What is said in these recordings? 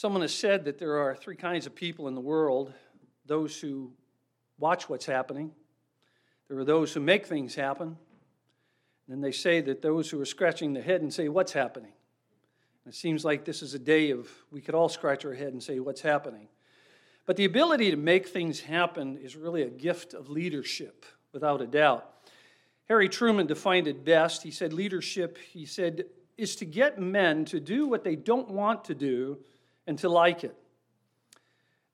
Someone has said that there are three kinds of people in the world those who watch what's happening, there are those who make things happen, and then they say that those who are scratching their head and say, What's happening? It seems like this is a day of we could all scratch our head and say, What's happening? But the ability to make things happen is really a gift of leadership, without a doubt. Harry Truman defined it best. He said, Leadership, he said, is to get men to do what they don't want to do and to like it.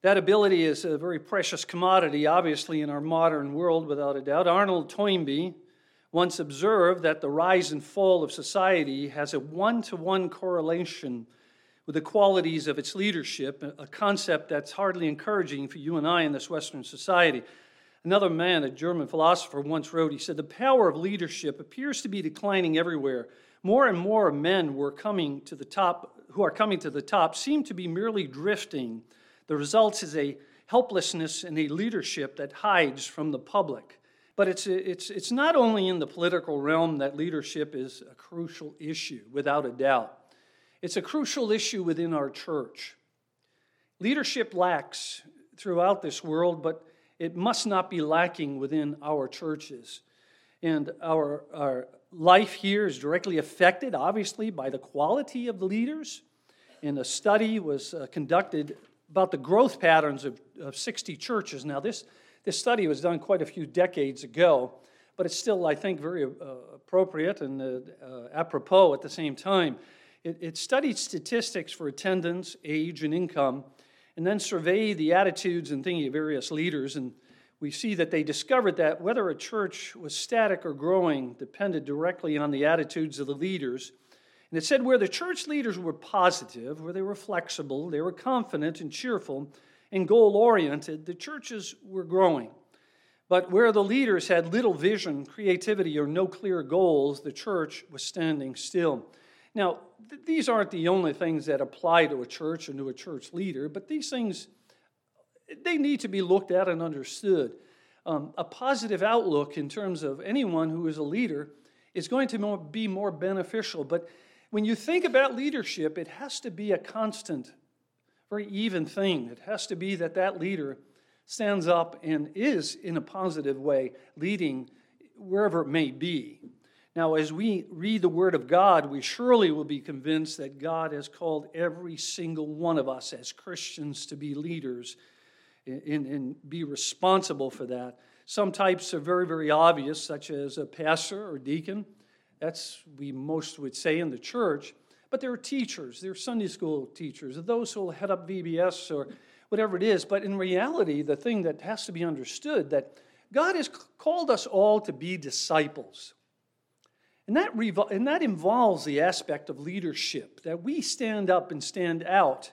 That ability is a very precious commodity, obviously, in our modern world, without a doubt. Arnold Toynbee once observed that the rise and fall of society has a one to one correlation with the qualities of its leadership, a concept that's hardly encouraging for you and I in this Western society. Another man, a German philosopher, once wrote, he said, The power of leadership appears to be declining everywhere. More and more men were coming to the top, who are coming to the top seem to be merely drifting. The result is a helplessness and a leadership that hides from the public. But it's, it's, it's not only in the political realm that leadership is a crucial issue, without a doubt. It's a crucial issue within our church. Leadership lacks throughout this world, but it must not be lacking within our churches. And our, our life here is directly affected, obviously, by the quality of the leaders. And a study was uh, conducted about the growth patterns of, of 60 churches. Now, this this study was done quite a few decades ago, but it's still, I think, very uh, appropriate and uh, uh, apropos at the same time. It, it studied statistics for attendance, age, and income, and then surveyed the attitudes and thinking of various leaders. And we see that they discovered that whether a church was static or growing depended directly on the attitudes of the leaders. And it said where the church leaders were positive, where they were flexible, they were confident and cheerful, and goal oriented, the churches were growing. But where the leaders had little vision, creativity, or no clear goals, the church was standing still. Now, th- these aren't the only things that apply to a church and to a church leader, but these things, they need to be looked at and understood. Um, a positive outlook in terms of anyone who is a leader is going to be more beneficial. But when you think about leadership, it has to be a constant very even thing. It has to be that that leader stands up and is, in a positive way, leading wherever it may be. Now, as we read the Word of God, we surely will be convinced that God has called every single one of us as Christians to be leaders and, and be responsible for that. Some types are very, very obvious, such as a pastor or deacon. That's we most would say in the church. But there are teachers, there are Sunday school teachers, those who will head up VBS or whatever it is. But in reality, the thing that has to be understood that God has called us all to be disciples. And that, revol- and that involves the aspect of leadership, that we stand up and stand out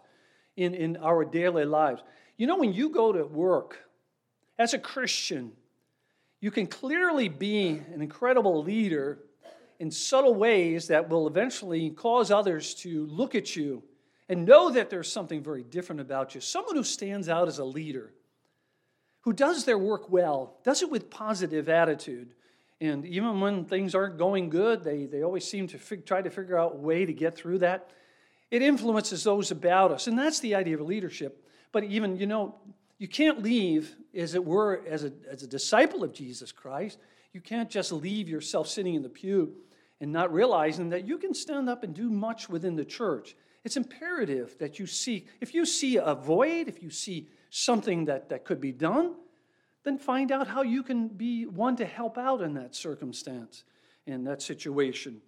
in, in our daily lives. You know, when you go to work as a Christian, you can clearly be an incredible leader in subtle ways that will eventually cause others to look at you and know that there's something very different about you. Someone who stands out as a leader, who does their work well, does it with positive attitude. And even when things aren't going good, they, they always seem to fig- try to figure out a way to get through that. It influences those about us. And that's the idea of leadership. But even, you know, you can't leave, as it were, as a, as a disciple of Jesus Christ. You can't just leave yourself sitting in the pew and not realizing that you can stand up and do much within the church. It's imperative that you see, if you see a void, if you see something that, that could be done, then find out how you can be one to help out in that circumstance, in that situation.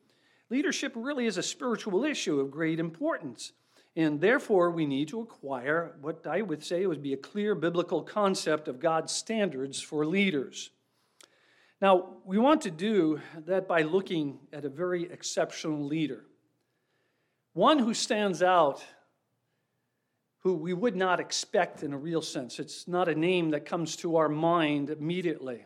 Leadership really is a spiritual issue of great importance. And therefore, we need to acquire what I would say would be a clear biblical concept of God's standards for leaders. Now, we want to do that by looking at a very exceptional leader. One who stands out, who we would not expect in a real sense. It's not a name that comes to our mind immediately.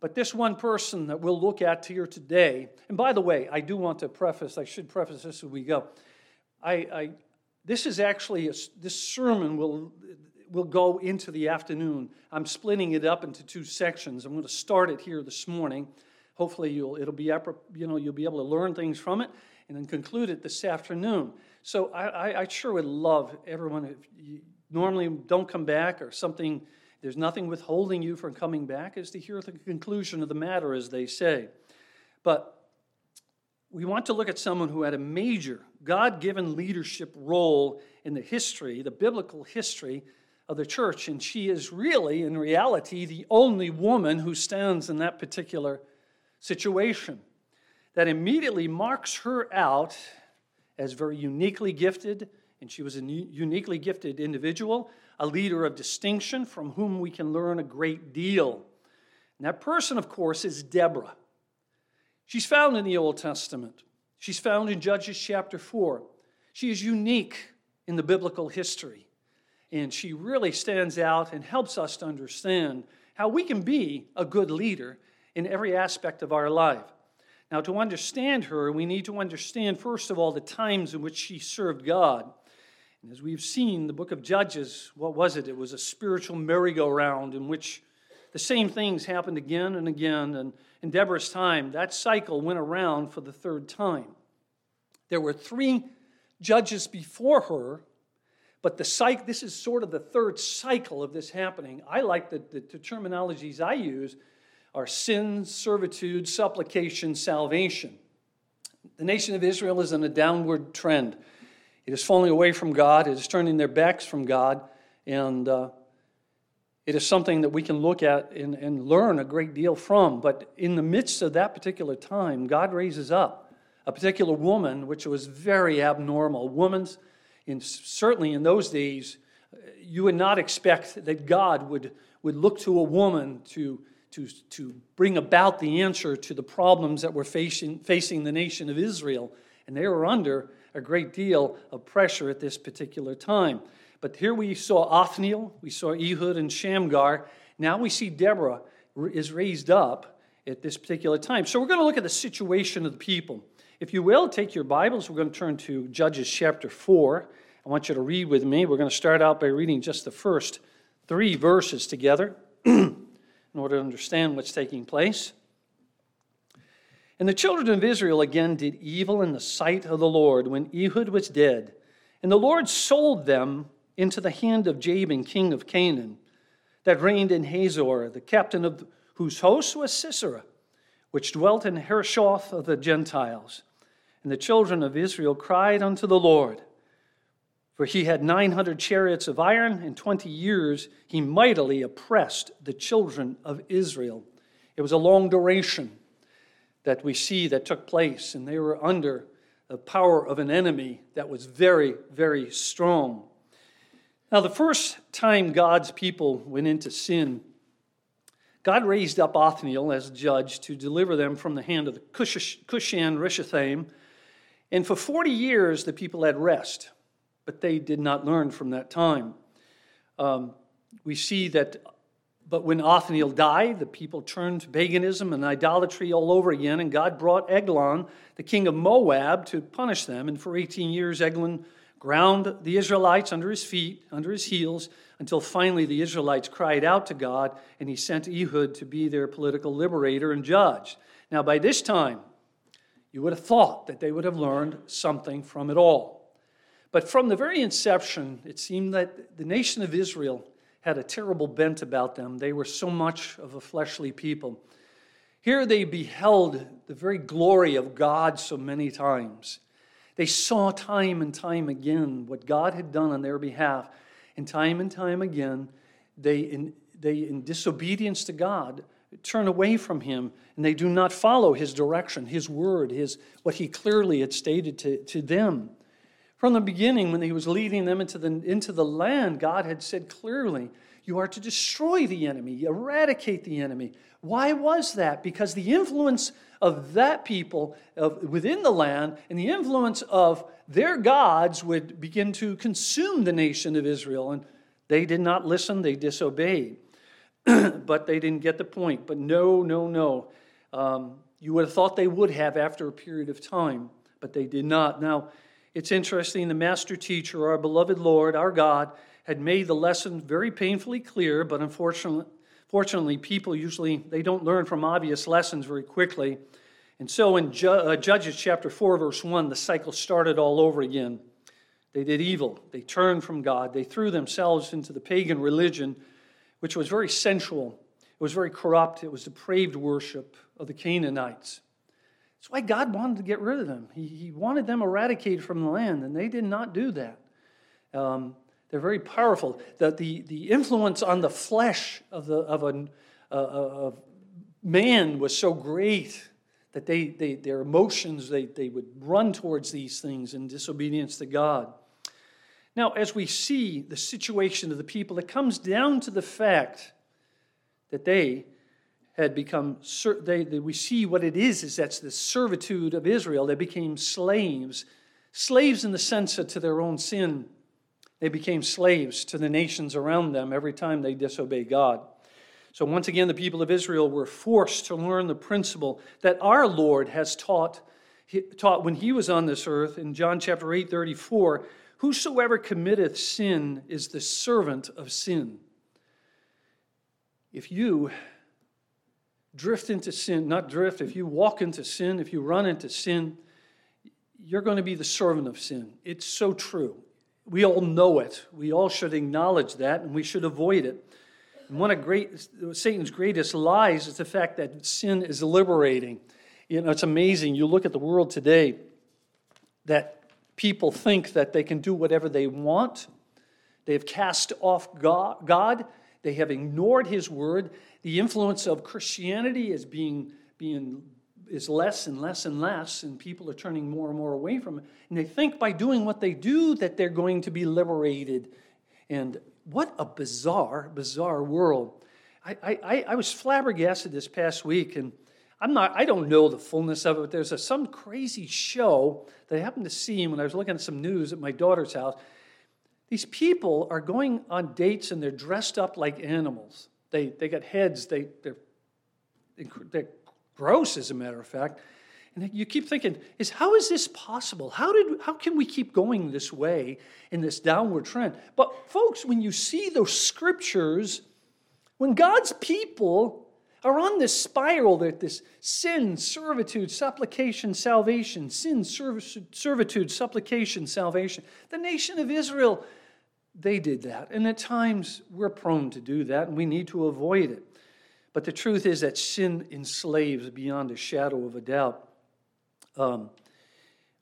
But this one person that we'll look at here today, and by the way, I do want to preface, I should preface this as we go. I, I this is actually, a, this sermon will, will go into the afternoon. I'm splitting it up into two sections. I'm going to start it here this morning. Hopefully, you'll, it'll be, you know, you'll be able to learn things from it and then conclude it this afternoon. So I, I, I sure would love everyone, if you normally don't come back or something, there's nothing withholding you from coming back, is to hear the conclusion of the matter, as they say. But we want to look at someone who had a major God given leadership role in the history, the biblical history of the church. And she is really, in reality, the only woman who stands in that particular situation. That immediately marks her out as very uniquely gifted, and she was a uniquely gifted individual, a leader of distinction from whom we can learn a great deal. And that person, of course, is Deborah. She's found in the Old Testament. She's found in Judges chapter 4. She is unique in the biblical history. And she really stands out and helps us to understand how we can be a good leader in every aspect of our life. Now, to understand her, we need to understand, first of all, the times in which she served God. And as we've seen, the book of Judges, what was it? It was a spiritual merry-go-round in which the same things happened again and again. And in Deborah's time, that cycle went around for the third time. There were three judges before her, but the cycle, this is sort of the third cycle of this happening. I like the, the, the terminologies I use are sin, servitude, supplication, salvation. The nation of Israel is in a downward trend. It is falling away from God, it is turning their backs from God, and uh, it is something that we can look at and, and learn a great deal from. But in the midst of that particular time, God raises up a particular woman, which was very abnormal. Woman's, in, certainly in those days, you would not expect that God would, would look to a woman to, to, to bring about the answer to the problems that were facing, facing the nation of Israel. And they were under a great deal of pressure at this particular time. But here we saw Othniel, we saw Ehud and Shamgar. Now we see Deborah is raised up at this particular time. So we're going to look at the situation of the people. If you will, take your Bibles. We're going to turn to Judges chapter 4. I want you to read with me. We're going to start out by reading just the first three verses together in order to understand what's taking place. And the children of Israel again did evil in the sight of the Lord when Ehud was dead. And the Lord sold them into the hand of Jabin, king of Canaan, that reigned in Hazor, the captain of whose host was Sisera, which dwelt in Harosheth of the Gentiles. And the children of Israel cried unto the Lord, for he had 900 chariots of iron, and 20 years he mightily oppressed the children of Israel. It was a long duration that we see that took place, and they were under the power of an enemy that was very, very strong. Now, the first time God's people went into sin, God raised up Othniel as judge to deliver them from the hand of the Cushan Rishathaim. And for 40 years, the people had rest, but they did not learn from that time. Um, we see that, but when Othniel died, the people turned to paganism and idolatry all over again, and God brought Eglon, the king of Moab, to punish them. And for 18 years, Eglon ground the Israelites under his feet, under his heels, until finally the Israelites cried out to God, and he sent Ehud to be their political liberator and judge. Now, by this time, you would have thought that they would have learned something from it all. But from the very inception, it seemed that the nation of Israel had a terrible bent about them. They were so much of a fleshly people. Here they beheld the very glory of God so many times. They saw time and time again what God had done on their behalf. And time and time again, they, in, they, in disobedience to God, turn away from Him and they do not follow His direction, His word, His, what He clearly had stated to, to them. From the beginning, when He was leading them into the, into the land, God had said clearly, You are to destroy the enemy, eradicate the enemy. Why was that? Because the influence of that people of, within the land and the influence of their gods would begin to consume the nation of Israel. And they did not listen, they disobeyed. but they didn't get the point. But no, no, no. Um, you would have thought they would have after a period of time, but they did not. Now, it's interesting, the master teacher, our beloved Lord, our God, had made the lesson very painfully clear, but unfortunately, Fortunately, people usually they don't learn from obvious lessons very quickly. And so in Ju- uh, Judges chapter 4 verse 1, the cycle started all over again. They did evil. They turned from God. They threw themselves into the pagan religion, which was very sensual. It was very corrupt. It was depraved worship of the Canaanites. That's why God wanted to get rid of them. He, he wanted them eradicated from the land, and they did not do that. Um, they're very powerful. The, the, the influence on the flesh of, the, of a uh, of man was so great that they, they, their emotions, they, they would run towards these things in disobedience to God. Now, as we see the situation of the people, it comes down to the fact that they had become, they, they, we see what it is, is that's the servitude of Israel. They became slaves, slaves in the sense of to their own sin, they became slaves to the nations around them every time they disobeyed God. So, once again, the people of Israel were forced to learn the principle that our Lord has taught, taught when he was on this earth in John chapter 8, 34 Whosoever committeth sin is the servant of sin. If you drift into sin, not drift, if you walk into sin, if you run into sin, you're going to be the servant of sin. It's so true. We all know it. We all should acknowledge that and we should avoid it. And one of great, Satan's greatest lies is the fact that sin is liberating. You know, it's amazing. You look at the world today, that people think that they can do whatever they want. They have cast off God. They have ignored His word. The influence of Christianity is being, being is less and less and less, and people are turning more and more away from it. And they think by doing what they do that they're going to be liberated. And what a bizarre, bizarre world. I, I, I was flabbergasted this past week, and I'm not, I don't know the fullness of it, but there's a, some crazy show that I happened to see when I was looking at some news at my daughter's house. These people are going on dates and they're dressed up like animals. They, they got heads, they, they're, they're gross, as a matter of fact. And you keep thinking, is how is this possible? How, did, how can we keep going this way in this downward trend? But, folks, when you see those scriptures, when God's people are on this spiral that this sin, servitude, supplication, salvation, sin, servitude, supplication, salvation. The nation of Israel, they did that. And at times we're prone to do that and we need to avoid it. But the truth is that sin enslaves beyond a shadow of a doubt. Um,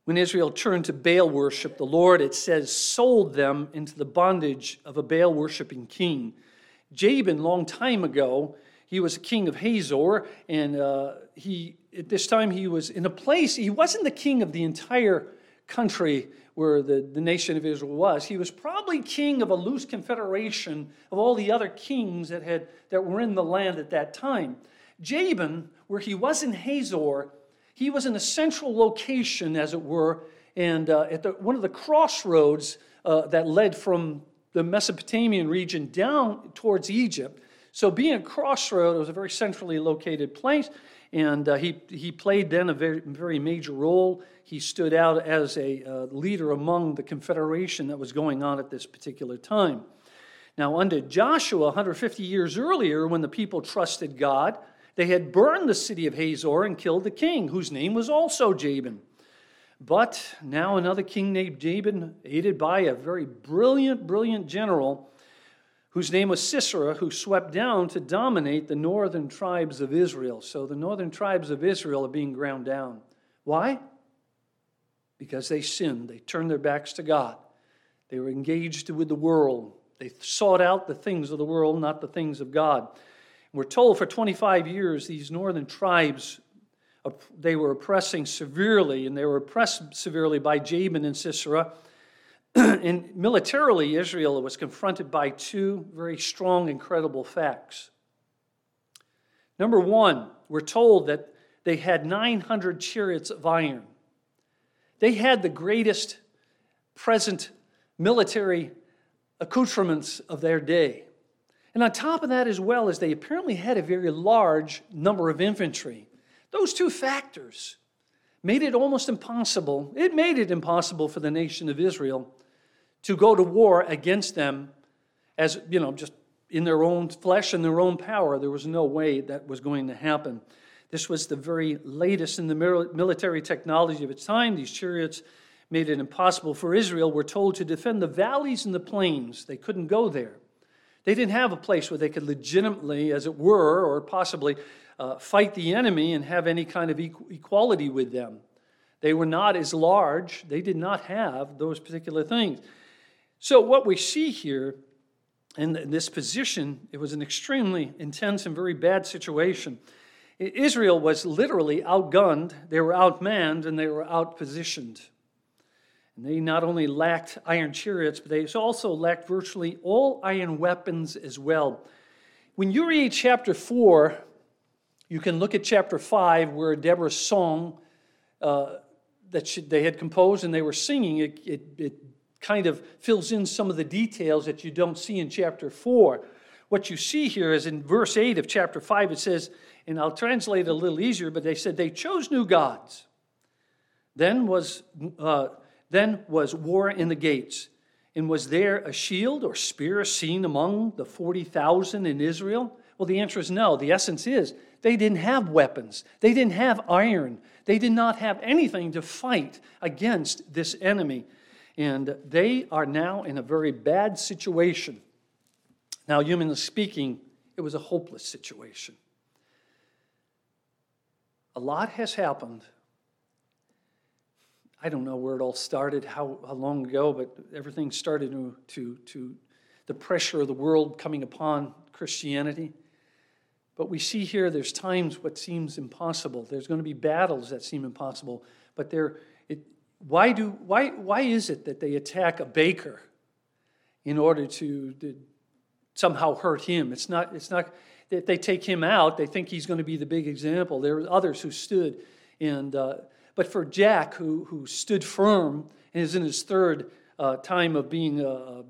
when Israel turned to Baal worship, the Lord, it says, sold them into the bondage of a Baal worshiping king. Jabin, long time ago, he was a king of Hazor, and uh, he at this time he was in a place. He wasn't the king of the entire country where the, the nation of Israel was. He was probably king of a loose confederation of all the other kings that had that were in the land at that time. Jabin, where he was in Hazor, he was in a central location, as it were, and uh, at the, one of the crossroads uh, that led from the Mesopotamian region down towards Egypt. So, being a crossroad, it was a very centrally located place, and uh, he, he played then a very, very major role. He stood out as a uh, leader among the confederation that was going on at this particular time. Now, under Joshua, 150 years earlier, when the people trusted God, they had burned the city of Hazor and killed the king, whose name was also Jabin. But now another king named Jabin, aided by a very brilliant, brilliant general, whose name was Sisera, who swept down to dominate the northern tribes of Israel. So the northern tribes of Israel are being ground down. Why? Because they sinned. They turned their backs to God. They were engaged with the world. They sought out the things of the world, not the things of God. We're told for 25 years these northern tribes they were oppressing severely, and they were oppressed severely by Jabin and Sisera and militarily, Israel was confronted by two very strong incredible facts. Number one, we're told that they had 900 chariots of iron. They had the greatest present military accoutrements of their day. And on top of that, as well, as they apparently had a very large number of infantry. Those two factors made it almost impossible. It made it impossible for the nation of Israel to go to war against them as, you know, just in their own flesh and their own power. There was no way that was going to happen. This was the very latest in the military technology of its time. These chariots made it impossible for Israel, were told to defend the valleys and the plains. They couldn't go there. They didn't have a place where they could legitimately, as it were, or possibly uh, fight the enemy and have any kind of equality with them. They were not as large, they did not have those particular things. So, what we see here in this position, it was an extremely intense and very bad situation. Israel was literally outgunned, they were outmanned, and they were outpositioned. And they not only lacked iron chariots, but they also lacked virtually all iron weapons as well. When you read chapter 4, you can look at chapter 5, where Deborah's song uh, that she, they had composed and they were singing, it, it, it kind of fills in some of the details that you don't see in chapter 4. What you see here is in verse 8 of chapter 5, it says, and I'll translate it a little easier, but they said they chose new gods. Then was uh, then was war in the gates. And was there a shield or spear seen among the 40,000 in Israel? Well, the answer is no. The essence is they didn't have weapons, they didn't have iron, they did not have anything to fight against this enemy. And they are now in a very bad situation. Now, humanly speaking, it was a hopeless situation. A lot has happened I don't know where it all started, how, how long ago, but everything started to, to, to the pressure of the world coming upon Christianity. But we see here there's times what seems impossible. There's going to be battles that seem impossible. But there, it, why, do, why, why is it that they attack a baker in order to, to somehow hurt him? It's not, it's not that they take him out, they think he's going to be the big example. There were others who stood and uh, but for Jack, who, who stood firm and is in his third uh, time of being uh,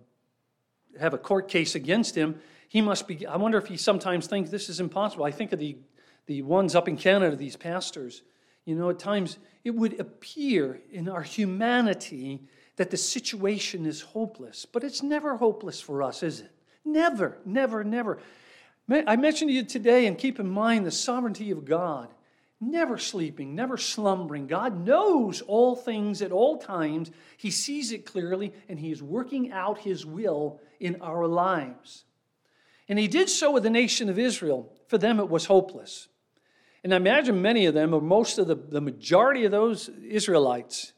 have a court case against him, he must be. I wonder if he sometimes thinks this is impossible. I think of the, the ones up in Canada, these pastors. You know, at times it would appear in our humanity that the situation is hopeless, but it's never hopeless for us, is it? Never, never, never. I mentioned to you today, and keep in mind the sovereignty of God never sleeping, never slumbering. God knows all things at all times. He sees it clearly, and He is working out His will in our lives. And He did so with the nation of Israel. For them, it was hopeless. And I imagine many of them, or most of the, the majority of those Israelites,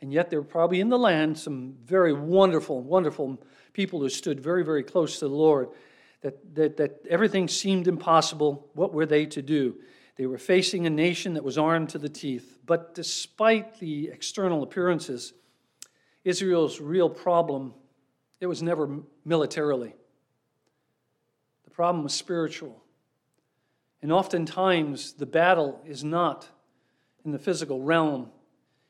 and yet they're probably in the land, some very wonderful, wonderful people who stood very, very close to the Lord, that, that, that everything seemed impossible. What were they to do? They were facing a nation that was armed to the teeth. But despite the external appearances, Israel's real problem, it was never militarily. The problem was spiritual. And oftentimes, the battle is not in the physical realm,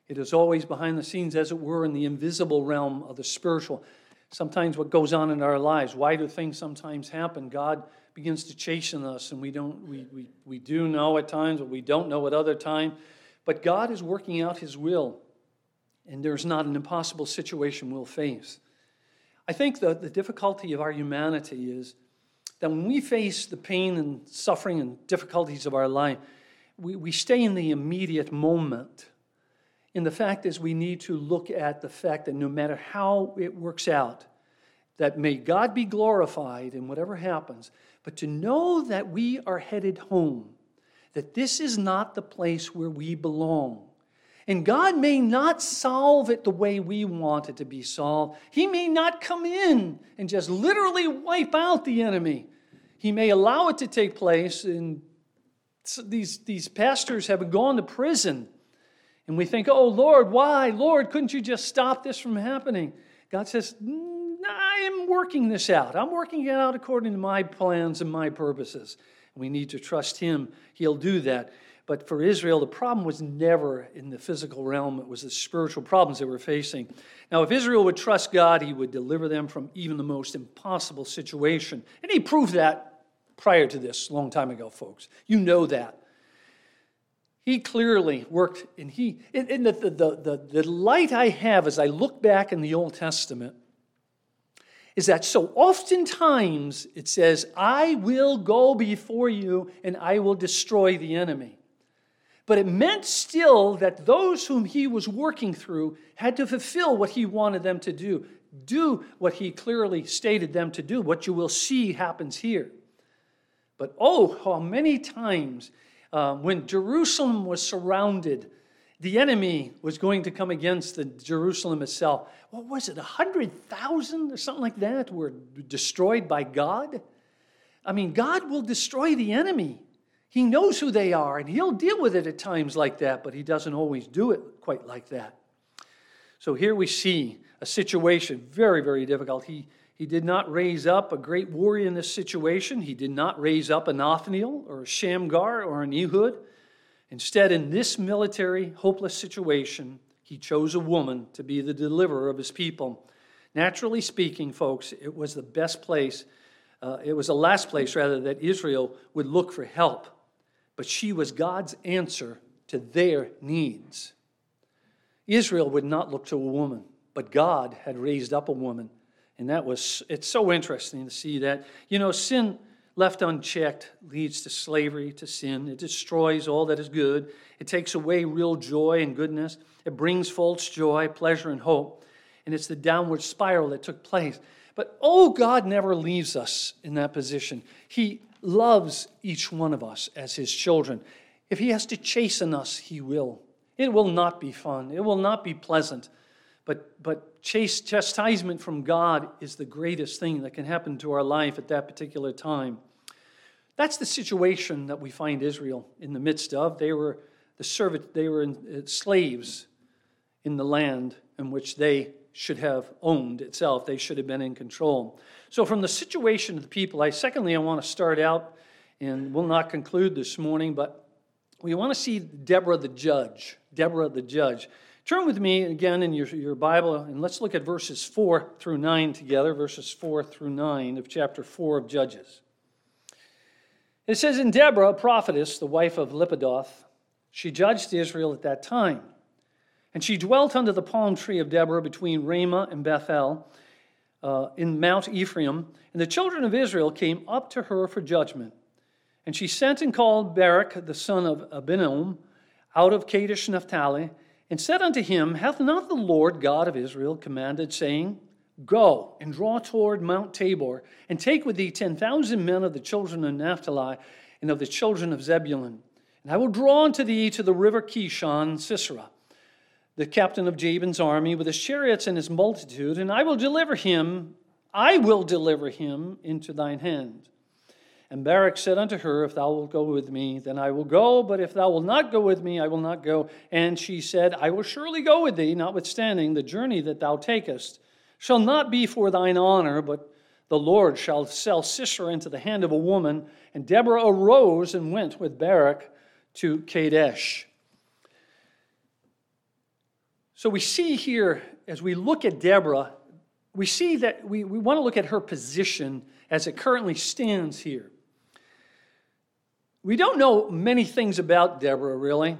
it is always behind the scenes, as it were, in the invisible realm of the spiritual. Sometimes, what goes on in our lives, why do things sometimes happen? God begins to chasten us, and we don't we, we, we do know at times, but we don't know at other times. But God is working out his will, and there's not an impossible situation we'll face. I think the, the difficulty of our humanity is that when we face the pain and suffering and difficulties of our life, we, we stay in the immediate moment. And the fact is, we need to look at the fact that no matter how it works out, that may God be glorified in whatever happens, but to know that we are headed home, that this is not the place where we belong. And God may not solve it the way we want it to be solved. He may not come in and just literally wipe out the enemy. He may allow it to take place, and these, these pastors have gone to prison. And we think, oh, Lord, why? Lord, couldn't you just stop this from happening? God says, mm, I am working this out. I'm working it out according to my plans and my purposes. We need to trust Him. He'll do that. But for Israel, the problem was never in the physical realm, it was the spiritual problems they were facing. Now, if Israel would trust God, He would deliver them from even the most impossible situation. And He proved that prior to this, a long time ago, folks. You know that. He clearly worked, and He, and the, the, the, the light I have as I look back in the Old Testament is that so oftentimes it says, I will go before you and I will destroy the enemy. But it meant still that those whom he was working through had to fulfill what he wanted them to do, do what he clearly stated them to do, what you will see happens here. But oh, how many times uh, when Jerusalem was surrounded, the enemy was going to come against the Jerusalem itself. What was it, 100,000 or something like that were destroyed by God? I mean, God will destroy the enemy. He knows who they are, and He'll deal with it at times like that, but He doesn't always do it quite like that. So here we see a situation very, very difficult. He, he did not raise up a great warrior in this situation. He did not raise up an Othniel or a Shamgar or an Ehud. Instead, in this military, hopeless situation, he chose a woman to be the deliverer of his people. Naturally speaking, folks, it was the best place, uh, it was the last place, rather, that Israel would look for help but she was God's answer to their needs. Israel would not look to a woman, but God had raised up a woman. And that was, it's so interesting to see that. You know, sin left unchecked leads to slavery, to sin. It destroys all that is good. It takes away real joy and goodness. It brings false joy, pleasure, and hope. And it's the downward spiral that took place. But oh, God never leaves us in that position. He loves each one of us as his children. If he has to chasten us, he will. It will not be fun, it will not be pleasant. But, but chastisement from God is the greatest thing that can happen to our life at that particular time. That's the situation that we find Israel in the midst of. They were the servant, they were uh, slaves in the land in which they should have owned itself. They should have been in control. So, from the situation of the people, I secondly, I want to start out, and we'll not conclude this morning, but we want to see Deborah the judge. Deborah the judge. Turn with me again in your, your Bible, and let's look at verses 4 through 9 together, verses 4 through 9 of chapter 4 of Judges. It says, In Deborah, a prophetess, the wife of Lapidoth, she judged Israel at that time. And she dwelt under the palm tree of Deborah between Ramah and Bethel uh, in Mount Ephraim. And the children of Israel came up to her for judgment. And she sent and called Barak, the son of Abinoam, out of Kadesh Naphtali, and said unto him, Hath not the Lord God of Israel commanded, saying, Go and draw toward Mount Tabor, and take with thee ten thousand men of the children of Naphtali and of the children of Zebulun. And I will draw unto thee to the river Kishon, Sisera the captain of Jabin's army with his chariots and his multitude, and I will deliver him, I will deliver him into thine hand. And Barak said unto her, If thou wilt go with me, then I will go, but if thou wilt not go with me, I will not go. And she said, I will surely go with thee, notwithstanding the journey that thou takest shall not be for thine honor, but the Lord shall sell Sisera into the hand of a woman. And Deborah arose and went with Barak to Kadesh. So we see here, as we look at Deborah, we see that we, we want to look at her position as it currently stands here. We don't know many things about Deborah, really.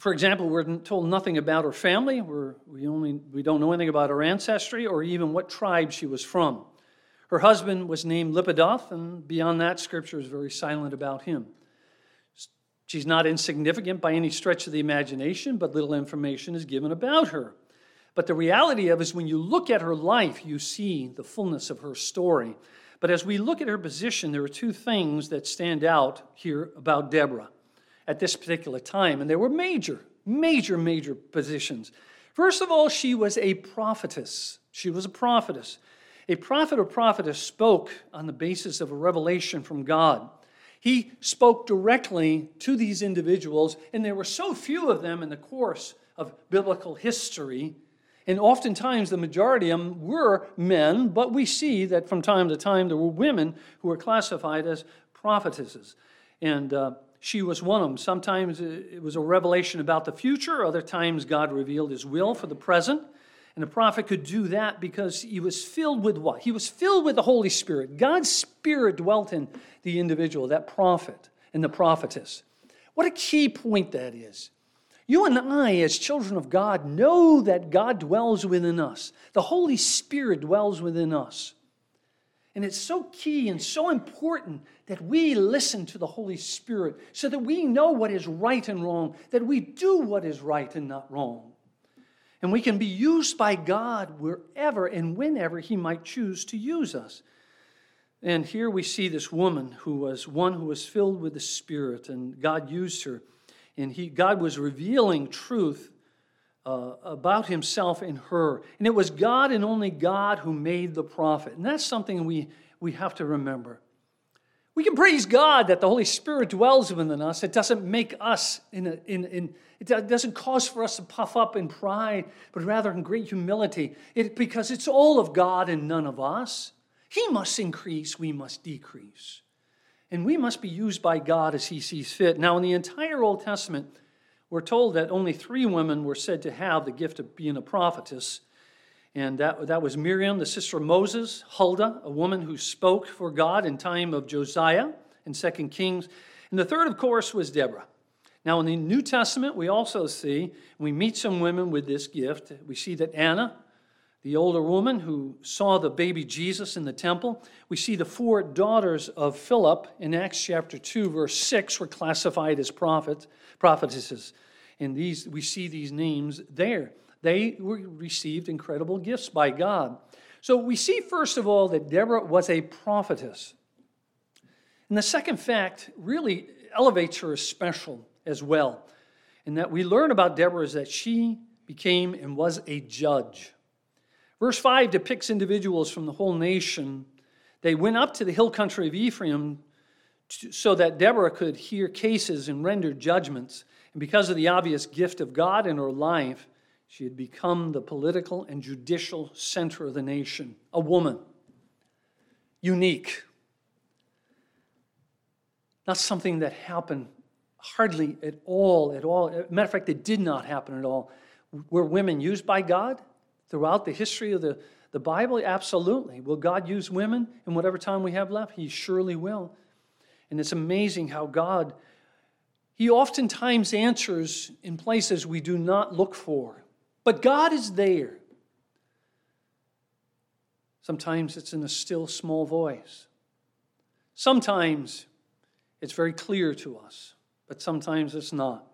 For example, we're told nothing about her family. We're, we, only, we don't know anything about her ancestry or even what tribe she was from. Her husband was named Lapidoth, and beyond that, Scripture is very silent about him. She's not insignificant by any stretch of the imagination, but little information is given about her. But the reality of is when you look at her life, you see the fullness of her story. But as we look at her position, there are two things that stand out here about Deborah at this particular time, and they were major, major, major positions. First of all, she was a prophetess. She was a prophetess. A prophet or prophetess spoke on the basis of a revelation from God. He spoke directly to these individuals, and there were so few of them in the course of biblical history. And oftentimes, the majority of them were men, but we see that from time to time there were women who were classified as prophetesses. And uh, she was one of them. Sometimes it was a revelation about the future, other times, God revealed his will for the present. And the prophet could do that because he was filled with what? He was filled with the Holy Spirit. God's Spirit dwelt in the individual, that prophet and the prophetess. What a key point that is. You and I, as children of God, know that God dwells within us. The Holy Spirit dwells within us. And it's so key and so important that we listen to the Holy Spirit so that we know what is right and wrong, that we do what is right and not wrong. And we can be used by God wherever and whenever He might choose to use us. And here we see this woman who was one who was filled with the Spirit, and God used her. And he, God was revealing truth uh, about himself in her. And it was God and only God who made the prophet. And that's something we, we have to remember. We can praise God that the Holy Spirit dwells within us. It doesn't make us, in, a, in, in, it doesn't cause for us to puff up in pride, but rather in great humility. It, because it's all of God and none of us. He must increase, we must decrease. And we must be used by God as He sees fit. Now, in the entire Old Testament, we're told that only three women were said to have the gift of being a prophetess. And that, that was Miriam, the sister of Moses, Huldah, a woman who spoke for God in time of Josiah in 2 Kings. And the third, of course, was Deborah. Now, in the New Testament, we also see, we meet some women with this gift. We see that Anna, the older woman who saw the baby Jesus in the temple. We see the four daughters of Philip in Acts chapter 2, verse 6, were classified as prophets prophetesses. And these, we see these names there. They were received incredible gifts by God. So we see, first of all, that Deborah was a prophetess. And the second fact really elevates her as special as well. And that we learn about Deborah is that she became and was a judge. Verse 5 depicts individuals from the whole nation. They went up to the hill country of Ephraim so that Deborah could hear cases and render judgments. And because of the obvious gift of God in her life, she had become the political and judicial center of the nation. A woman, unique. Not something that happened hardly at all, at all. matter of fact, it did not happen at all. Were women used by God throughout the history of the, the Bible? Absolutely. Will God use women in whatever time we have left? He surely will. And it's amazing how God, He oftentimes answers in places we do not look for. But God is there. Sometimes it's in a still small voice. Sometimes it's very clear to us, but sometimes it's not.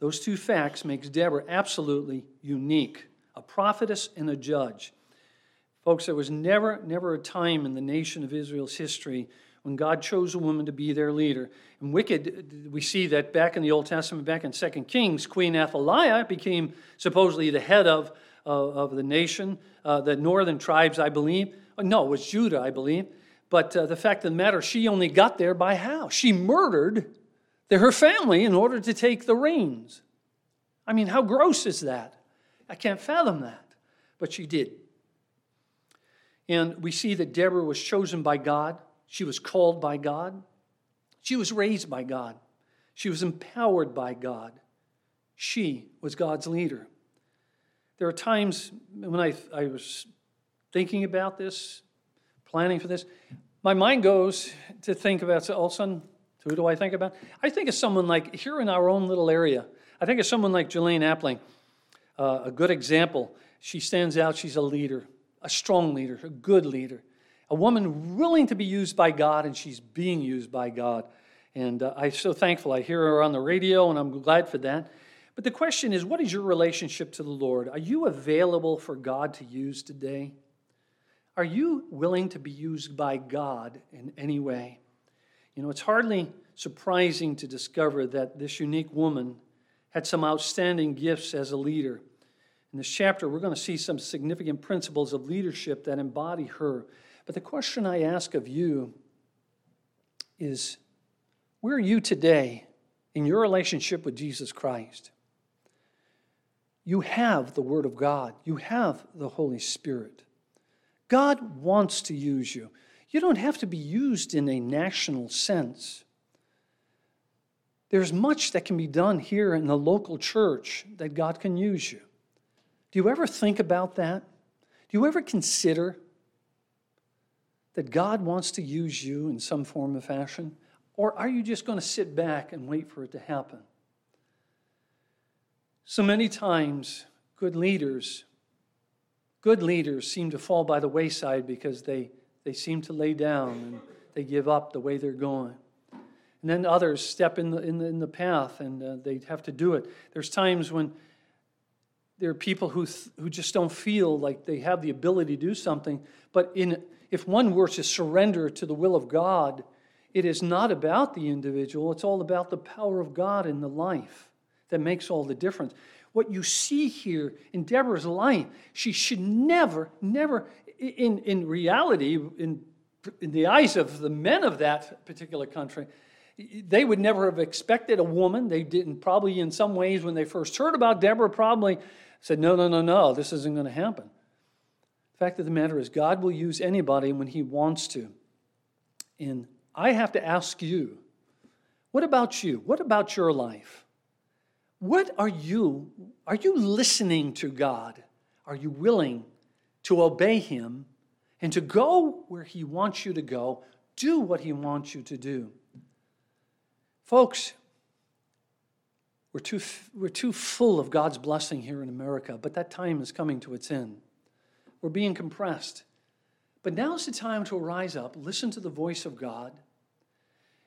Those two facts makes Deborah absolutely unique, a prophetess and a judge. Folks, there was never, never a time in the nation of Israel's history when God chose a woman to be their leader. And wicked, we see that back in the Old Testament, back in 2 Kings, Queen Athaliah became supposedly the head of, uh, of the nation, uh, the northern tribes, I believe. Uh, no, it was Judah, I believe. But uh, the fact of the matter, she only got there by how? She murdered the, her family in order to take the reins. I mean, how gross is that? I can't fathom that. But she did. And we see that Deborah was chosen by God she was called by God. She was raised by God. She was empowered by God. She was God's leader. There are times when I, I was thinking about this, planning for this, my mind goes to think about, oh, all of a sudden, who do I think about? I think of someone like, here in our own little area, I think of someone like Julaine Appling, uh, a good example. She stands out, she's a leader, a strong leader, a good leader a woman willing to be used by God, and she's being used by God. And uh, I'm so thankful. I hear her on the radio, and I'm glad for that. But the question is, what is your relationship to the Lord? Are you available for God to use today? Are you willing to be used by God in any way? You know, it's hardly surprising to discover that this unique woman had some outstanding gifts as a leader. In this chapter, we're going to see some significant principles of leadership that embody her. But the question I ask of you is where are you today in your relationship with Jesus Christ? You have the Word of God, you have the Holy Spirit. God wants to use you. You don't have to be used in a national sense. There's much that can be done here in the local church that God can use you. Do you ever think about that? Do you ever consider that God wants to use you in some form of fashion? Or are you just going to sit back and wait for it to happen? So many times, good leaders, good leaders seem to fall by the wayside because they they seem to lay down and they give up the way they're going. And then others step in the, in the, in the path and uh, they have to do it. There's times when there are people who, who just don't feel like they have the ability to do something. But in, if one were to surrender to the will of God, it is not about the individual, it's all about the power of God in the life that makes all the difference. What you see here in Deborah's life, she should never, never, in, in reality, in, in the eyes of the men of that particular country, they would never have expected a woman. They didn't, probably in some ways, when they first heard about Deborah, probably said, No, no, no, no, this isn't going to happen. The fact of the matter is, God will use anybody when He wants to. And I have to ask you, what about you? What about your life? What are you? Are you listening to God? Are you willing to obey Him and to go where He wants you to go? Do what He wants you to do. Folks, we're too, we're too full of God's blessing here in America, but that time is coming to its end. We're being compressed. But now is the time to rise up, listen to the voice of God.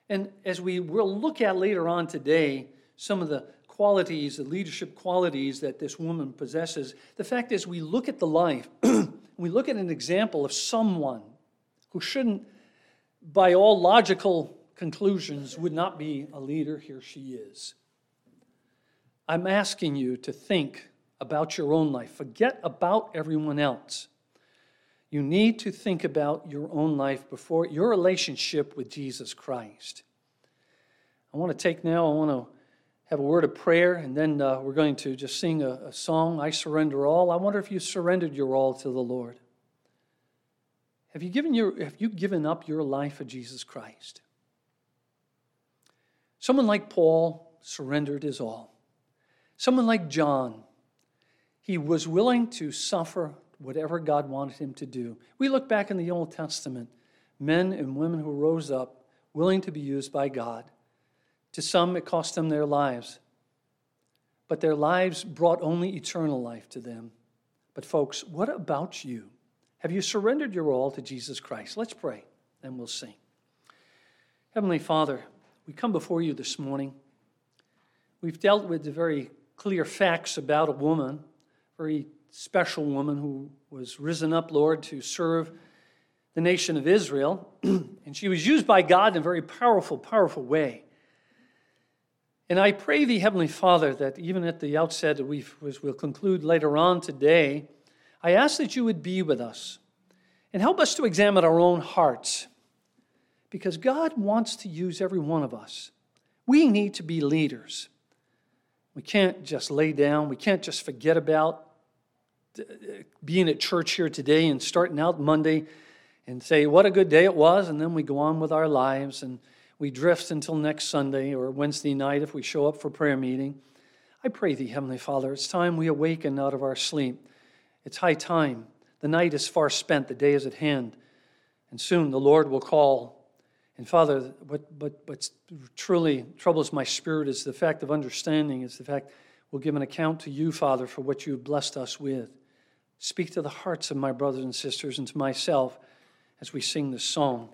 And as we will look at later on today, some of the qualities, the leadership qualities that this woman possesses, the fact is, we look at the life, we look at an example of someone who shouldn't, by all logical conclusions, would not be a leader. Here she is. I'm asking you to think about your own life. Forget about everyone else. You need to think about your own life before your relationship with Jesus Christ. I want to take now, I want to have a word of prayer, and then uh, we're going to just sing a, a song, I Surrender All. I wonder if you surrendered your all to the Lord. Have you given, your, have you given up your life for Jesus Christ? Someone like Paul surrendered his all. Someone like John, he was willing to suffer whatever God wanted him to do. We look back in the Old Testament, men and women who rose up willing to be used by God. To some, it cost them their lives, but their lives brought only eternal life to them. But, folks, what about you? Have you surrendered your all to Jesus Christ? Let's pray, and we'll sing. Heavenly Father, we come before you this morning. We've dealt with the very clear facts about a woman, very special woman who was risen up, Lord, to serve the nation of Israel. and she was used by God in a very powerful, powerful way. And I pray thee, Heavenly Father, that even at the outset, we will conclude later on today, I ask that you would be with us and help us to examine our own hearts. Because God wants to use every one of us. We need to be leaders. We can't just lay down, we can't just forget about uh, being at church here today and starting out Monday and say, What a good day it was, and then we go on with our lives and we drift until next Sunday or Wednesday night if we show up for prayer meeting. I pray thee, Heavenly Father, it's time we awaken out of our sleep. It's high time. The night is far spent, the day is at hand, and soon the Lord will call and Father, what, what, truly troubles my spirit is the fact of understanding, is the fact we'll give an account to you, Father, for what you have blessed us with. Speak to the hearts of my brothers and sisters and to myself as we sing this song.